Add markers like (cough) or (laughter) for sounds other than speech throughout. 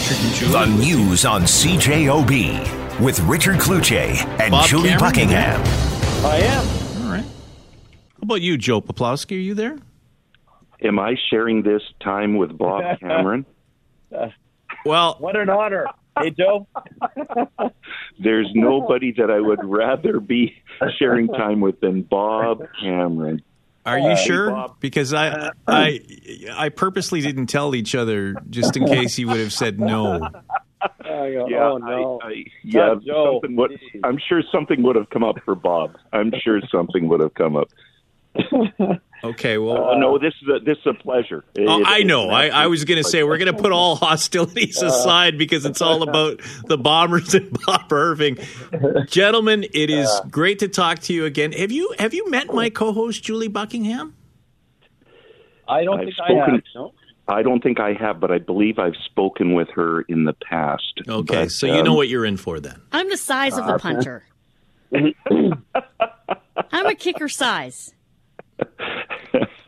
Richard and Julie. The news on CJOB with Richard Cloutier and Bob Julie Cameron, Buckingham. I am. All right. How about you, Joe Poplawski? Are you there? Am I sharing this time with Bob (laughs) Cameron? Well, What an honor. Hey, Joe. (laughs) There's nobody that I would rather be sharing time with than Bob Cameron. Are you Hey, sure? Bob. Because I, (clears throat) I, I purposely didn't tell each other just in case he would have said no. I Yeah, oh, no. I, I, yeah, Joe. something would, I'm sure something would have come up for Bob. I'm sure something would have come up. (laughs) Okay. Well, Oh, no, this is a, this is a pleasure. Oh, I know. I, I was going to say we're going to put all (laughs) hostilities uh. aside because it's all about the Bombers and (laughs) Bob Irving. Gentlemen, it is uh. great to talk to you again. Have you have you met my co-host Julie Buckingham? I don't I've think I have. No? I don't think I have, but I believe I've spoken with her in the past. Okay, But, so you um, know what you're in for then. I'm the size of a punter. (laughs) I'm a kicker size.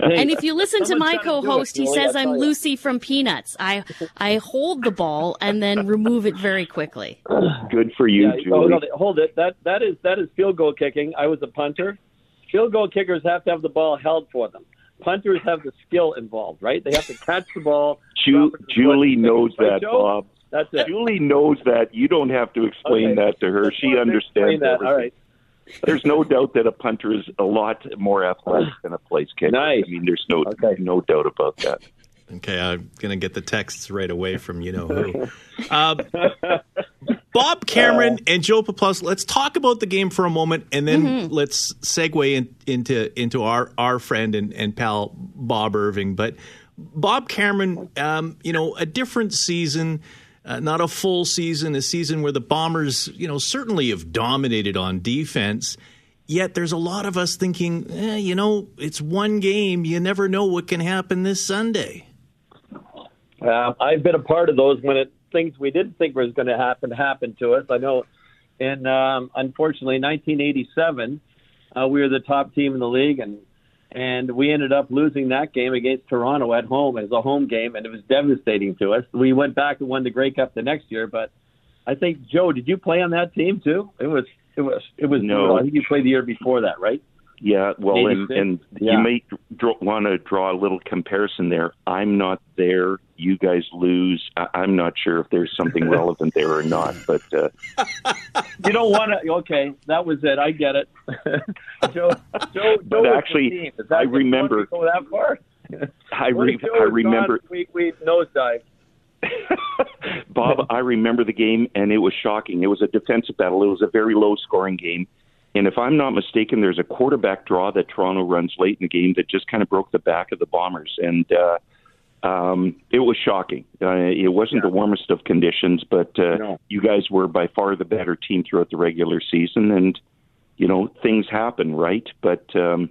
And if you listen to someone's my gotta it, co-host, he says I I'm tell ya. Lucy from Peanuts. I I hold the ball and then remove it very quickly. Good for you, Yeah, oh, Julie. oh, no, hold it. That that is that is field goal kicking. I was a punter. Field goal kickers have to have the ball held for them. Punters have the skill involved, right? They have to catch the ball. Ju- drop it to Julie knows that, Joe? Bob. That's it. Julie knows that. You don't have to explain Okay. that to her. Just She understands explain that. everything. All right. There's no doubt that a punter is a lot more athletic than a place kicker. Nice. I mean, there's no Okay. no doubt about that. Okay, I'm going to get the texts right away from you know who. Uh, Bob Cameron and Joe Paplus, let's talk about the game for a moment, and then let's segue in, into into our our friend and, and pal Bob Irving. But Bob Cameron, um, you know, a different season. Uh, not a full season, a season where the Bombers, you know, certainly have dominated on defense. Yet there's a lot of us thinking, eh, you know, it's one game. You never know what can happen this Sunday. Um, I've been a part of those when it things we didn't think was going to happen happened to us. I know, in um, unfortunately 1987, uh, we were the top team in the league, and and we ended up losing that game against Toronto at home as a home game, and it was devastating to us. We went back and won the Grey Cup the next year, but I think Joe, did you play on that team too? It was it was it was No. I think you played the year before that, right? Yeah, well, and, and Yeah. you may draw, want to draw a little comparison there. I'm not there. You guys lose. I, I'm not sure if there's something (laughs) relevant there or not, but uh, (laughs) You don't want to. Okay, that was it. I get it. (laughs) Joe, Joe, Joe actually, I remember- go that far. I, re- I remember. gone, we we nosedived. Bob, I remember the game, and it was shocking. It was a defensive battle. It was a very low scoring game. And if I'm not mistaken, there's a quarterback draw that Toronto runs late in the game that just kind of broke the back of the Bombers. And uh, um, it was shocking. Uh, it wasn't the warmest of conditions, but uh, No. you guys were by far the better team throughout the regular season. And, you know, things happen, right? But, um,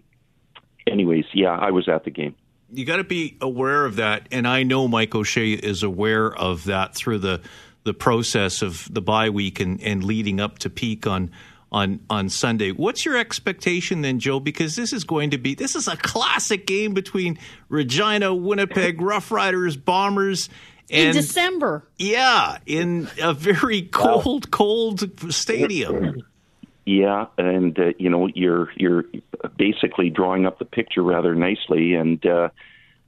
anyways, yeah, I was at the game. you got to be aware of that, and I know Mike O'Shea is aware of that through the the process of the bye week and, and leading up to peak on on on Sunday. What's your expectation then, Joe? Because this is going to be this is a classic game between Regina, Winnipeg, (laughs) Rough Riders, Bombers, In December. yeah, in a very cold, cold stadium. Yeah, and uh, you know you're you're basically drawing up the picture rather nicely, and uh,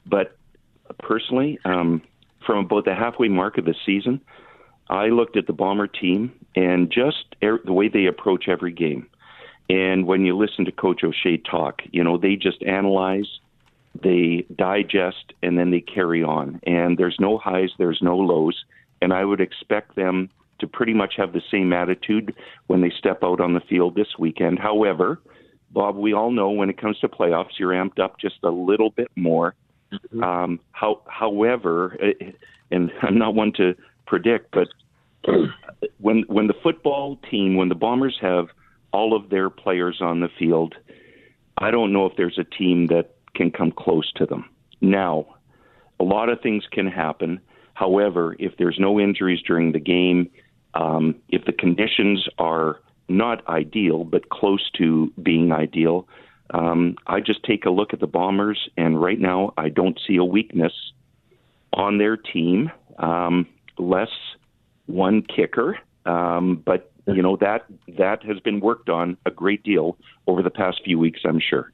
but personally, um, from about the halfway mark of the season, I looked at the Bomber team and just er- the way they approach every game, and when you listen to Coach O'Shea talk, you know they just analyze, they digest, and then they carry on, and there's no highs, there's no lows, and I would expect them to pretty much have the same attitude when they step out on the field this weekend. However, Bob, we all know when it comes to playoffs, you're amped up just a little bit more. Um, how, however, eh, and I'm not one to predict, but (clears throat) when when the football team, when the Bombers have all of their players on the field, I don't know if there's a team that can come close to them. Now, a lot of things can happen. However, if there's no injuries during the game, um, if the conditions are not ideal but close to being ideal, um, I just take a look at the Bombers, and right now I don't see a weakness on their team. Um, less one kicker, um, but you know that that has been worked on a great deal over the past few weeks. I'm sure.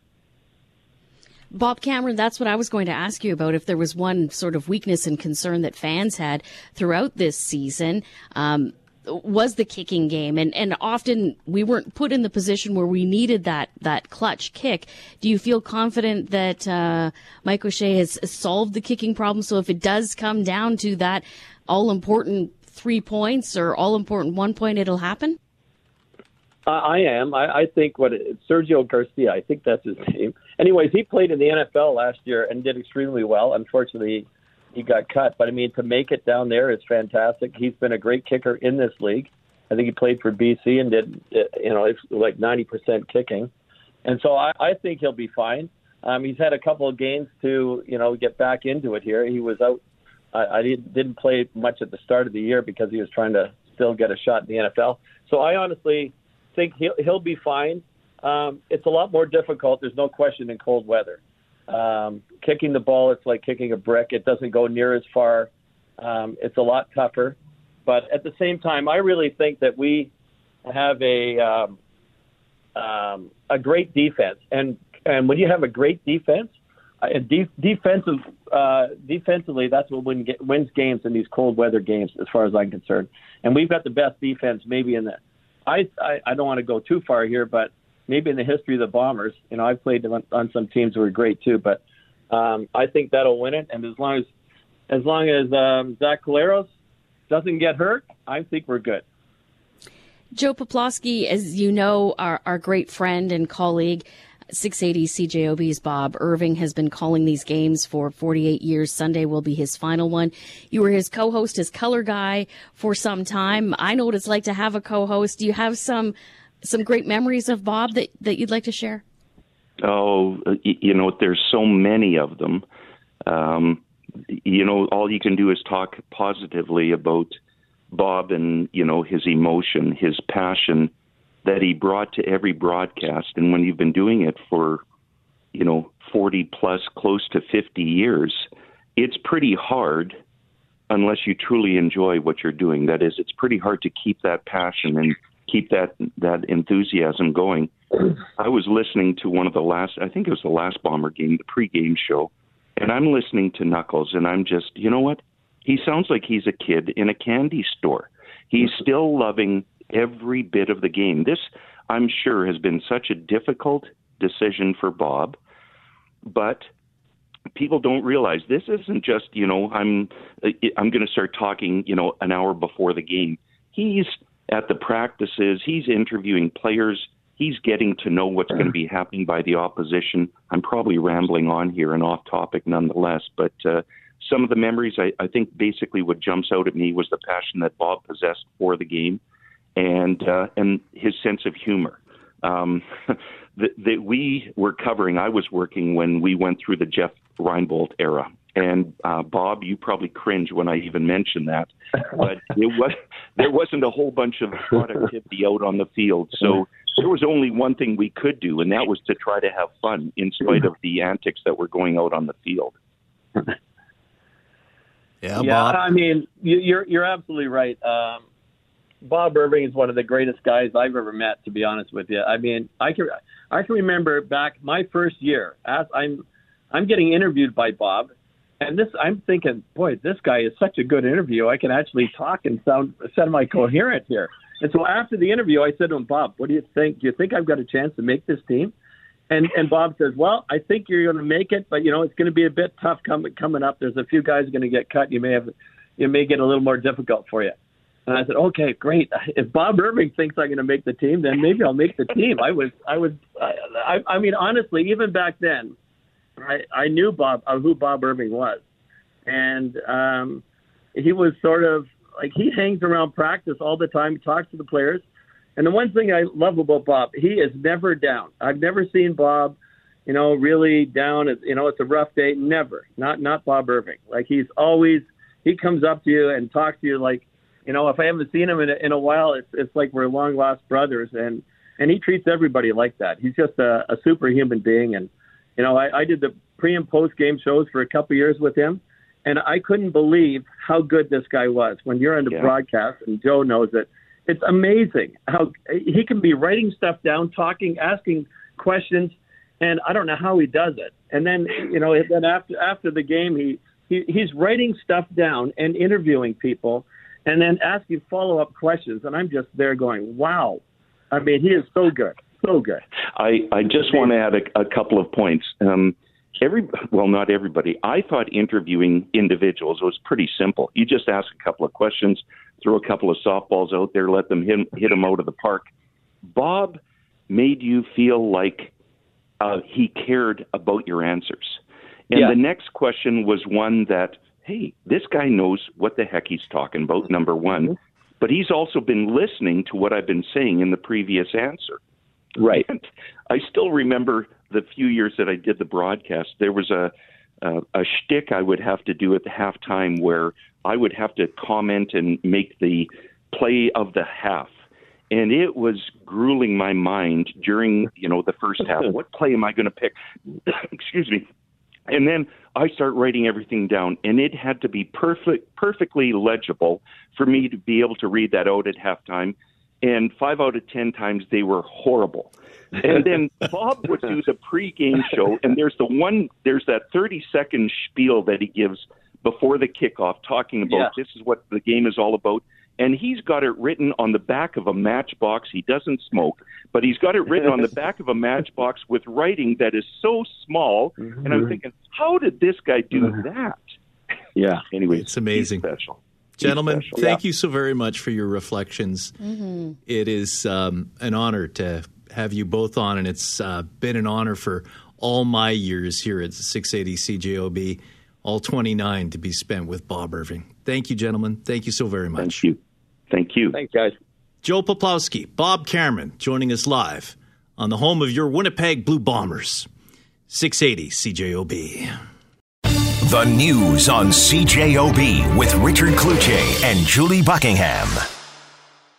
Bob Cameron, that's what I was going to ask you about. If there was one sort of weakness and concern that fans had throughout this season, um, was the kicking game, and and often we weren't put in the position where we needed that that clutch kick. Do you feel confident that uh, Mike O'Shea has solved the kicking problem? So if it does come down to that all important three points or all important one point, it'll happen. I am. I, I think what Sergio Garcia. I think that's his name. Anyways, he played in the NFL last year and did extremely well. Unfortunately, he got cut. But I mean, to make it down there is fantastic. He's been a great kicker in this league. I think he played for BC and did, you know, like 90% kicking. And so I, I think he'll be fine. Um, he's had a couple of games to, you know, get back into it here. He was out. I, I didn't, play much at the start of the year because he was trying to still get a shot in the NFL. So I honestly think he'll, he'll be fine. Um, it's a lot more difficult. There's no question in cold weather. Um, kicking the ball, it's like kicking a brick. It doesn't go near as far. Um, it's a lot tougher. But at the same time, I really think that we have a um, um, a great defense, and and when you have a great defense, de- defensive uh, defensively, that's what win, wins games in these cold weather games, as far as I'm concerned. And we've got the best defense, maybe in the. I I, I don't want to go too far here, but maybe in the history of the Bombers. You know, I've played on, on some teams who were great too, but um, I think that'll win it. And as long as as long as um, Zach Collaros doesn't get hurt, I think we're good. Joe Poplawski, as you know, our, our great friend and colleague, 680 CJOB's Bob Irving has been calling these games for 48 years. Sunday will be his final one. You were his co-host, his color guy for some time. I know what it's like to have a co-host. Do you have some some great memories of Bob that, that you'd like to share? Oh, you know, there's so many of them. Um, you know, all you can do is talk positively about Bob and, you know, his emotion, his passion that he brought to every broadcast. And when you've been doing it for, you know, 40 plus, close to 50 years, it's pretty hard unless you truly enjoy what you're doing. That is, it's pretty hard to keep that passion and keep that that enthusiasm going. I was listening to one of the last, I think it was the last Bomber game, the pregame show, and I'm listening to Knuckles, and I'm just, you know what? He sounds like he's a kid in a candy store. He's still loving every bit of the game. This, I'm sure, has been such a difficult decision for Bob, but people don't realize this isn't just you know I'm I'm going to start talking you know an hour before the game. He's at the practices. He's interviewing players. He's getting to know what's going to be happening by the opposition. I'm probably rambling on here and off topic nonetheless, but uh, some of the memories, I, I think basically what jumps out at me was the passion that Bob possessed for the game and, uh, and his sense of humor. Um, (laughs) that, that we were covering, I was working when we went through the Jeff Reinebold era. And uh, Bob, you probably cringe when I even mention that, but it was (laughs) there wasn't a whole bunch of productivity out on the field, so there was only one thing we could do, and that was to try to have fun in spite of the antics that were going out on the field. (laughs) Yeah, yeah. Bob. I mean, you, you're you're absolutely right. Um, Bob Irving is one of the greatest guys I've ever met. To be honest with you, I mean, I can I can remember back my first year. As I'm I'm getting interviewed by Bob, and this, I'm thinking, boy, this guy is such a good interview. I can actually talk and sound semi-coherent here. And so after the interview, I said to him, Bob, what do you think? Do you think I've got a chance to make this team? And and Bob says, well, I think you're going to make it, but you know it's going to be a bit tough coming coming up. There's a few guys going to get cut. You may have, you may get a little more difficult for you. And I said, okay, great. If Bob Irving thinks I'm going to make the team, then maybe I'll make the team. I was, I was, I, I mean, honestly, even back then, I, I knew Bob uh, who Bob Irving was, and um, he was sort of like he hangs around practice all the time, talks to the players. And the one thing I love about Bob, he is never down. I've never seen Bob, you know, really down. You know, it's a rough day. Never. Not not Bob Irving. Like he's always he comes up to you and talks to you like, you know, if I haven't seen him in a, in a while, it's it's like we're long lost brothers. And and he treats everybody like that. He's just a, a superhuman being. And you know, I, I did the pre and post game shows for a couple years with him, and I couldn't believe how good this guy was. When you're on the Yeah. broadcast, and Joe knows it, it's amazing how he can be writing stuff down, talking, asking questions, and I don't know how he does it. And then you know, then after after the game, he, he he's writing stuff down and interviewing people, and then asking follow up questions. And I'm just there going, wow. I mean, he is so good, so good. I, I just want to add a, a couple of points. Um, every well, not everybody. I thought interviewing individuals was pretty simple. You just ask a couple of questions, throw a couple of softballs out there, let them hit hit them out of the park. Bob made you feel like uh, he cared about your answers. And Yeah. the next question was one that, hey, this guy knows what the heck he's talking about. Number one, but he's also been listening to what I've been saying in the previous answer. Right. And I still remember the few years that I did the broadcast. There was a a, a shtick I would have to do at the halftime where I would have to comment and make the play of the half, and it was grueling my mind during you know the first half. (laughs) what play am I going to pick? (coughs) Excuse me. And then I start writing everything down, and it had to be perfect, perfectly legible for me to be able to read that out at halftime. And five out of ten times they were horrible. And then (laughs) Bob would do the pregame show, and there's the one, there's that 30 second spiel that he gives before the kickoff, talking about Yeah. this is what the game is all about. And he's got it written on the back of a matchbox. He doesn't smoke, but he's got it written on the back of a matchbox with writing that is so small. And I'm thinking, how did this guy do that? Yeah. (laughs) Anyway, It's amazing. He's special. Gentlemen, special. thank you so very much for your reflections. It is um, an honor to have you both on, and it's uh, been an honor for all my years here at 680 CJOB, all 29 to be spent with Bob Irving. Thank you, gentlemen. Thank you so very much. Thank you. Thank you. Thanks, guys. Joe Poplawski, Bob Cameron joining us live on the home of your Winnipeg Blue Bombers, 680 CJOB. The news on CJOB with Richard Cloutier and Julie Buckingham.